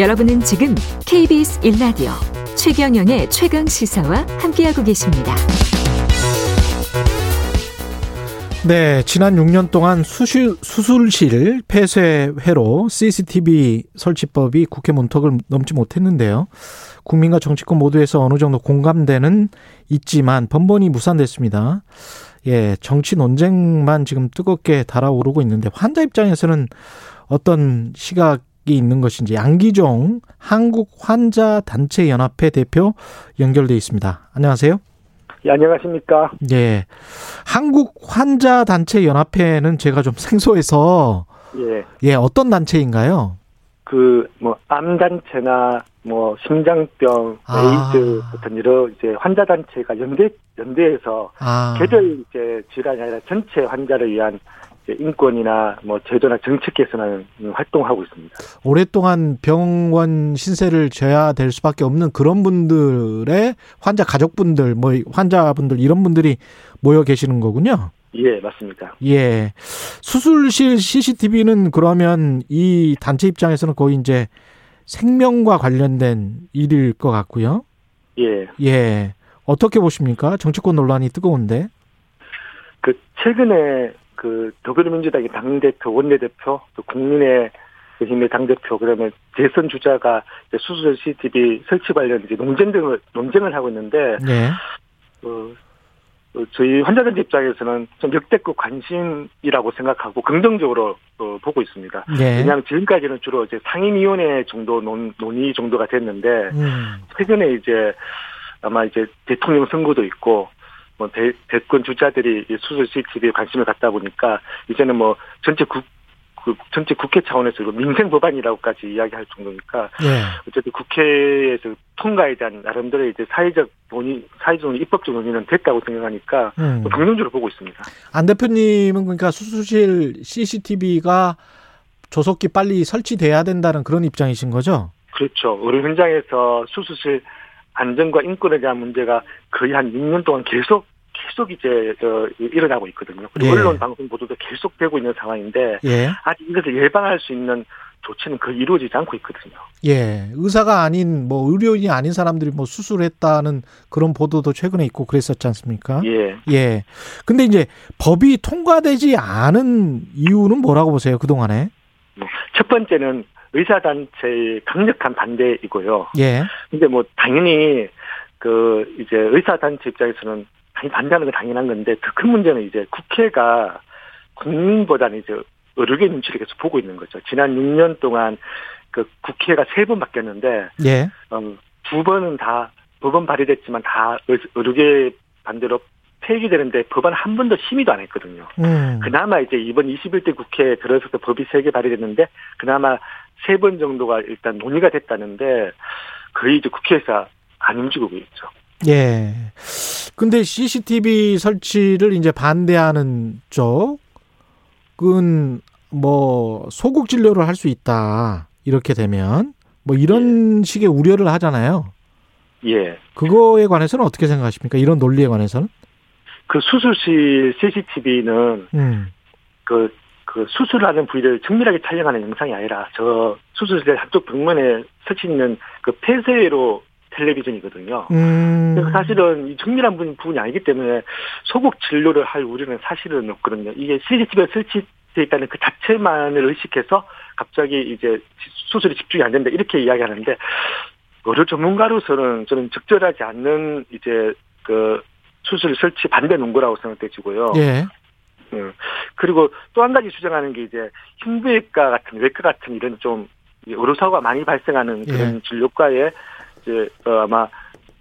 여러분은 지금 KBS 1라디오 최경영의 최강 시사와 함께하고 계십니다. 네, 지난 6년 동안 수실, 수술실 폐쇄회로 CCTV 설치법이 국회 문턱을 넘지 못했는데요. 국민과 정치권 모두에서 어느 정도 공감대는 있지만 번번이 무산됐습니다. 예, 정치 논쟁만 지금 뜨겁게 달아오르고 있는데 환자 입장에서는 어떤 시각이 있는 것인지 양기종 한국 환자 단체 연합회 대표 연결돼 있습니다. 안녕하세요. 예, 안녕하십니까. 예. 한국 환자 단체 연합회는 제가 좀 생소해서 예. 예, 어떤 단체인가요? 그, 뭐, 암 단체나, 뭐, 심장병, 아. 에이즈 같은 여러 이제 환자 단체가 연대, 연대해서 아. 개별 이제 질환이 아니라 전체 환자를 위한 인권이나 뭐 제도나 정책 개선하는 활동하고 있습니다. 오랫동안 병원 신세를 져야 될 수밖에 없는 그런 분들의 환자 가족분들, 뭐 환자분들 이런 분들이 모여 계시는 거군요. 예, 맞습니다. 예. 수술실 CCTV는 그러면 이 단체 입장에서는 거의 이제 생명과 관련된 일일 것 같고요. 예. 예. 어떻게 보십니까? 정치권 논란이 뜨거운데. 그, 최근에 그 더불어민주당의 당대표, 원내대표, 또 국민의 힘의 당대표, 그러면 대선 주자가 수술 CCTV 설치 관련 이제 논쟁 등을, 논쟁을 하고 있는데, 예. 어, 어, 저희 환자들 입장에서는 좀 역대급 관심이라고 생각하고 긍정적으로 어, 보고 있습니다. 예. 왜냐하면 지금까지는 주로 이제 상임위원회 정도 논, 논의 정도가 됐는데 음. 최근에 이제 아마 이제 대통령 선거도 있고 뭐 대, 대권 주자들이 이 수술 CCTV에 관심을 갖다 보니까 이제는 뭐 전체 국 그 전체 국회 차원에서 이거 민생 법안이라고까지 이야기할 정도니까 예. 어쨌든 국회에서 통과에 대한 나름대로 이제 사회적 논의, 사회적 입법적 논의는 됐다고 생각하니까 음. 뭐 긍정적으로 보고 있습니다. 안 대표님은 그러니까 수술실 CCTV가 조속히 빨리 설치돼야 된다는 그런 입장이신 거죠? 그렇죠. 의료 현장에서 수술실 안전과 인권에 대한 문제가 거의 한 6년 동안 계속 계속 이제 어, 일어나고 있거든요. 그리고 예. 언론 방송 보도도 계속 되고 있는 상황인데 예. 아직 이것을 예방할 수 있는 조치는 거의 이루어지지 않고 있거든요. 예. 의사가 아닌 뭐 의료인이 아닌 사람들이 뭐 수술했다는 그런 보도도 최근에 있고 그랬었지 않습니까? 예. 예. 근데 이제 법이 통과되지 않은 이유는 뭐라고 보세요, 그 동안에? 첫 번째는 의사단체의 강력한 반대이고요. 예. 근데 뭐 당연히 그 이제 의사단체 입장에서는 당연히 반대하는 건 당연한 건데 더 큰 문제는 이제 국회가 국민보다는 이제 의료계 눈치를 계속 보고 있는 거죠. 지난 6년 동안 그 국회가 세 번 바뀌었는데 예. 음, 두 번은 다 법원 발의됐지만 다 의- 의료계 반대로 폐기되는데 법안 한 번도 심의도 안 했거든요. 음. 그나마 이제 이번 21대 국회에 들어서도 법이 세 개 발의됐는데 그나마 세 번 정도가 일단 논의가 됐다는데 거의 이제 국회에서 안 움직이고 있죠. 예. 근데 CCTV 설치를 이제 반대하는 쪽은 뭐 소극 진료를 할 수 있다. 이렇게 되면 뭐 이런 식의 우려를 하잖아요. 예. 그거에 관해서는 어떻게 생각하십니까? 이런 논리에 관해서는? 그 수술실 CCTV는 음. 그, 그 수술하는 부위를 정밀하게 촬영하는 영상이 아니라 저 수술실 한쪽 벽면에 설치 있는 그 폐쇄로 텔레비전이거든요. 음. 그래서 사실은 이 정밀한 부분- 부분이 아니기 때문에 소극 진료를 할 우려는 사실은 없거든요. 이게 CCTV가 설치되어 있다는 그 자체만을 의식해서 갑자기 이제 수술이 집중이 안 된다 이렇게 이야기하는데 의료 전문가로서는 저는 적절하지 않는 이제 그 수술 설치 반대 논거라고 생각되지고요. 예. 음. 그리고 또 한 가지 주장하는 게 이제 흉부외과 같은 외과 같은 이런 좀 의료사고가 많이 발생하는 그런 예. 진료과에 이제 어, 아마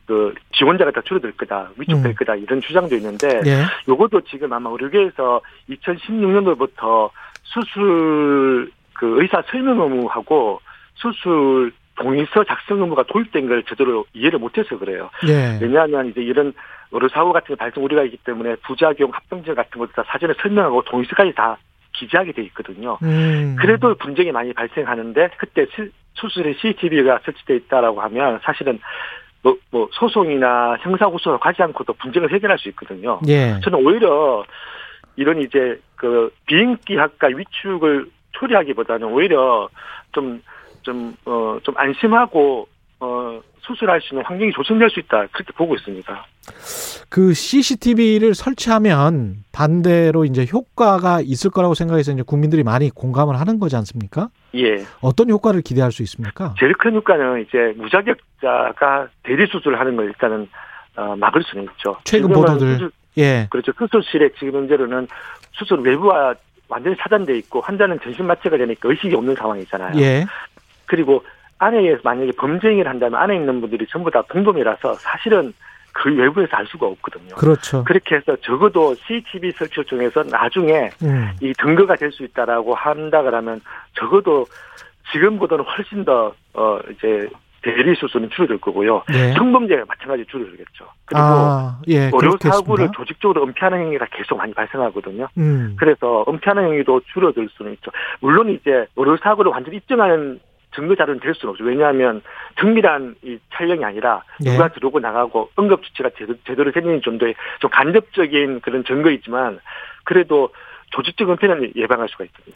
그 지원자가 더 줄어들 거다, 위축될 음. 거다 이런 주장도 있는데 예. 요것도 지금 아마 의료계에서 2016년도부터 수술 그 의사 설명 의무하고 수술 동의서 작성 의무가 도입된 걸 제대로 이해를 못해서 그래요. 예. 왜냐하면 이제 이런 의료사고 같은 게 발생 우려가 있기 때문에 부작용, 합병증 같은 것도 다 사전에 설명하고 동의서까지 다 기재하게 돼 있거든요. 음. 그래도 분쟁이 많이 발생하는데 그때 실- 수술에 CCTV가 설치돼 있다라고 하면 사실은 뭐, 뭐 소송이나 형사 고소를 가지 않고도 분쟁을 해결할 수 있거든요. 예. 저는 오히려 이런 이제 그 비인기 학과 위축을 초래하기보다는 오히려 좀 좀, 어, 좀 안심하고, 어, 수술할 수 있는 환경이 조성될 수 있다. 그렇게 보고 있습니다. 그 CCTV를 설치하면 반대로 이제 효과가 있을 거라고 생각해서 이제 국민들이 많이 공감을 하는 거지 않습니까? 예. 어떤 효과를 기대할 수 있습니까? 제일 큰 효과는 이제 무자격자가 대리 수술을 하는 걸 일단은 어, 막을 수는 있죠. 최근 보도들. 수술- 예. 그렇죠. 수술실에 지금 현재로는 수술 외부와 완전히 차단돼 있고 환자는 전신 마취가 되니까 의식이 없는 상황이잖아요. 예. 그리고 안에 만약에 범죄행위를 한다면 안에 있는 분들이 전부 다 공범이라서 사실은 그 외부에서 알 수가 없거든요. 그렇죠. 그렇게 해서 적어도 CCTV 설치를 통해서 나중에 음. 이 증거가 될 수 있다라고 한다 그러면 적어도 지금보다는 훨씬 더 어 이제 대리 수수는 줄어들 거고요. 예. 성범죄가 마찬가지 줄어들겠죠. 그리고 아, 예. 의료 사고를. 조직적으로 은폐하는 행위가 계속 많이 발생하거든요. 음. 그래서 은폐하는 행위도 줄어들 수는 있죠. 물론 이제 의료 사고를 완전히 입증하는 증거 자료는 될 수는 없죠. 왜냐하면 정밀한 이 촬영이 아니라 예. 누가 들어오고 나가고 응급 조치가 제대로, 제대로 되는 정도의 좀 간접적인 그런 증거이지만 그래도 조직적 은폐는 예방할 수가 있거든요.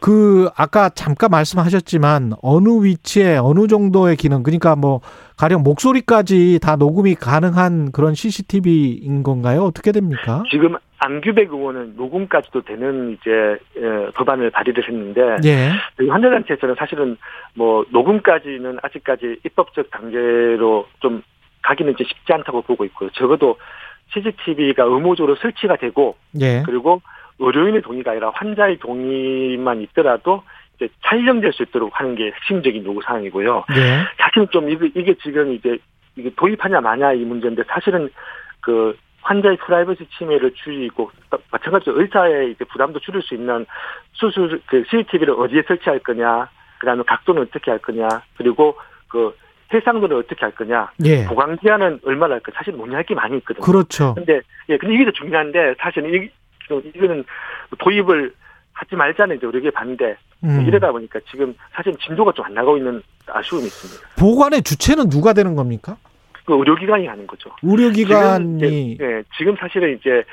그 아까 잠깐 말씀하셨지만 어느 위치에 어느 정도의 기능 그러니까 뭐 가령 목소리까지 다 녹음이 가능한 그런 CCTV인 건가요? 어떻게 됩니까? 지금 안규백 의원은 녹음까지도 되는 이제 예, 법안을 발의를 했는데 예. 환자단체에서는 사실은 뭐 녹음까지는 아직까지 입법적 단계로 좀 가기는 이제 쉽지 않다고 보고 있고요. 적어도 CCTV가 의무적으로 설치가 되고 예. 그리고 의료인의 동의가 아니라 환자의 동의만 있더라도 이제 촬영될 수 있도록 하는 게 핵심적인 요구 사항이고요. 예. 사실은 좀 이게, 이게 지금 이제 이게 도입하냐 마냐 이 문제인데 사실은 그 환자의 프라이버시 침해를 줄이고 또 마찬가지로 의사의 이제 부담도 줄일 수 있는 수술 그 CCTV를 어디에 설치할 거냐, 그다음에 각도는 어떻게 할 거냐, 그리고 그 해상도를 어떻게 할 거냐, 예. 보관 기한은 얼마나 할 거, 사실 논의할 게 많이 있거든요. 그렇죠. 근데 예, 근데 이게 더 중요한데 사실 은이 이거는 도입을 하지 말자는 이제 우리에게 반대 음. 이러다 보니까 지금 사실 진도가 좀 안 나가고 있는 아쉬움이 있습니다. 보관의 주체는 누가 되는 겁니까? 그 의료기관이 하는 거죠. 의료기관이 지금, 예, 예, 지금 사실은 이제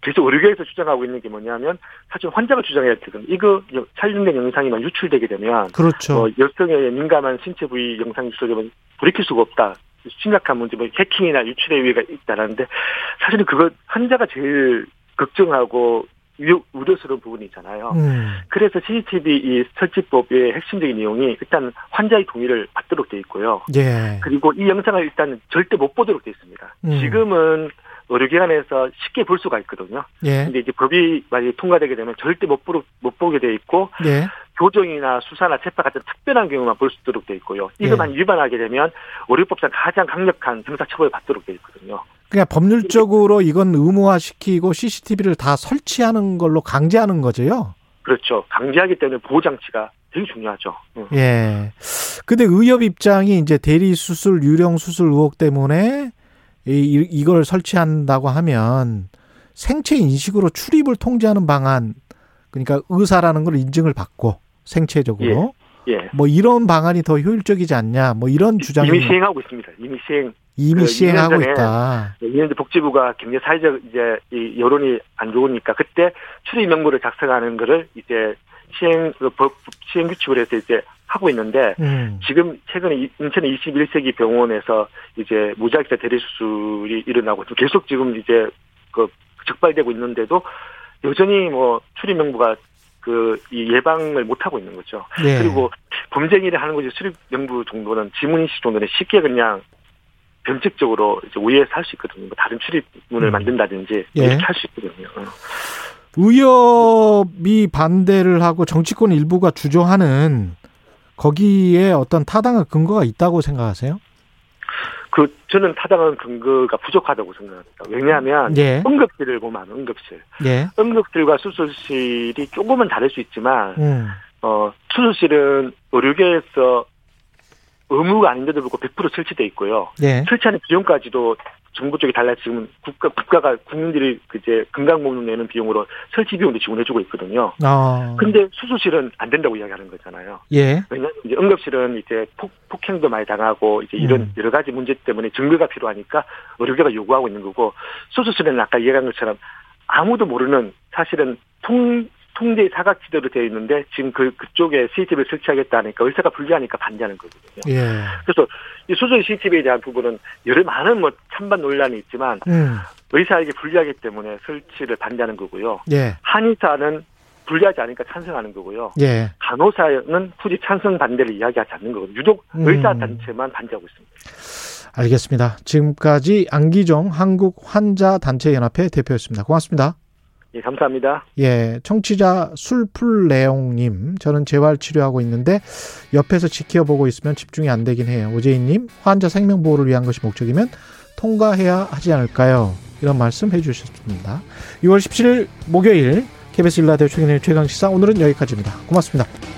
계속 의료계에서 주장하고 있는 게 뭐냐면 사실 환자가 주장해야 되거든요. 이거 여- 촬영된 영상이만 유출되게 되면 그렇죠. 뭐 여성의 민감한 신체 부위 영상이 유출되면 돌이킬 수가 없다. 심각한 문제, 뭐 해킹이나 유출의 위해가 있다라는데 사실은 그거 환자가 제일 걱정하고 우려, 우려스러운 부분이잖아요. 음. 그래서 CCTV 이 설치법의 핵심적인 내용이 일단 환자의 동의를 받도록 돼 있고요. 예. 그리고 이 영상을 일단 절대 못 보도록 돼 있습니다. 음. 지금은 의료기관에서 쉽게 볼 수가 있거든요. 예. 근데 이제 법이 만약에 통과되게 되면 절대 못, 보못 보게 돼 있고 예. 교정이나 수사나 재판 같은 특별한 경우만 볼 수 있도록 돼 있고요. 이것만 위반하게 되면 의료법상 가장 강력한 형사처벌을 받도록 돼 있거든요. 그냥 법률적으로 이건 의무화시키고 CCTV를 다 설치하는 걸로 강제하는 거죠. 그렇죠. 강제하기 때문에 보호장치가 되게 중요하죠. 응. 예. 근데 의협 입장이 이제 대리 수술, 유령 수술 의혹 때문에 이, 이걸 설치한다고 하면 생체 인식으로 출입을 통제하는 방안, 그러니까 의사라는 걸 인증을 받고 생체적으로 예. 뭐 이런 방안이 더 효율적이지 않냐, 뭐 이런 주장이 이미 시행하고 있습니다. 이미 시행. 이미 그 시행하고 이년 전에 있다. 이년도 복지부가 굉장히 사회적 이제 이 여론이 안 좋으니까 그때 출입 명부를 작성하는 거를 이제 시행 그법 시행 규칙을 해서 이제 하고 있는데 음. 지금 최근에 이- 인천의 21세기 병원에서 이제 무자격자 대리 수술이 일어나고 좀 계속 지금 이제 그 적발되고 있는데도 여전히 뭐 출입 명부가 그이 예방을 못 하고 있는 거죠. 예. 그리고 범죄행위를 하는 거지 출입 명부 정도는 지문 인식 정도는 쉽게 그냥 변칙적으로 이제 우회해서 할 수 있거든요. 뭐 다른 출입문을 음. 만든다든지 예. 이렇게 할 수 있거든요. 어. 의협이 반대를 하고 정치권 일부가 주장하는 거기에 어떤 타당한 근거가 있다고 생각하세요? 그 저는 타당한 근거가 부족하다고 생각합니다. 왜냐하면 예. 응급실을 보면 응급실, 예. 응급실과 수술실이 조금은 다를 수 있지만 음. 어 수술실은 의료계에서 의무가 아닌데도 불구하고 100% 설치돼 있고요. 예. 설치하는 비용까지도 정부 쪽이 달라 지금 국가 국가가 국민들이 그 이제 건강보험 내는 비용으로 설치 비용도 지원해주고 있거든요. 어. 근데 수술실은 안 된다고 이야기하는 거잖아요. 예. 왜냐하면 이제 응급실은 이제 폭, 폭행도 많이 당하고 이제 이런 음. 여러 가지 문제 때문에 증거가 필요하니까 의료계가 요구하고 있는 거고 수술실은 아까 이야기한 것처럼 아무도 모르는 사실은 통 통제 사각지대로 되어 있는데 지금 그 그쪽에 CCTV를 설치하겠다니까 의사가 불리하니까 반대하는 거거든요. 예. 그래서 이 수술 CCTV에 대한 부분은 여러 많은 뭐 찬반 논란이 있지만 음. 의사에게 불리하기 때문에 설치를 반대하는 거고요. 예. 한의사는 불리하지 않으니까 찬성하는 거고요. 예. 간호사는 굳이 찬성 반대를 이야기하지 않는 거거든요. 유독 음. 의사 단체만 반대하고 있습니다. 알겠습니다. 지금까지 안기정 한국 환자 단체 연합회 대표였습니다. 고맙습니다. 예, 감사합니다. 예, 청취자 술풀레옹님, 저는 재활 치료하고 있는데 옆에서 지켜보고 있으면 집중이 안 되긴 해요. 오재인님, 환자 생명 보호를 위한 것이 목적이면 통과해야 하지 않을까요? 이런 말씀 해주셨습니다. 6월 17일 목요일 KBS 일라디오 최근의 최강 시사 오늘은 여기까지입니다. 고맙습니다.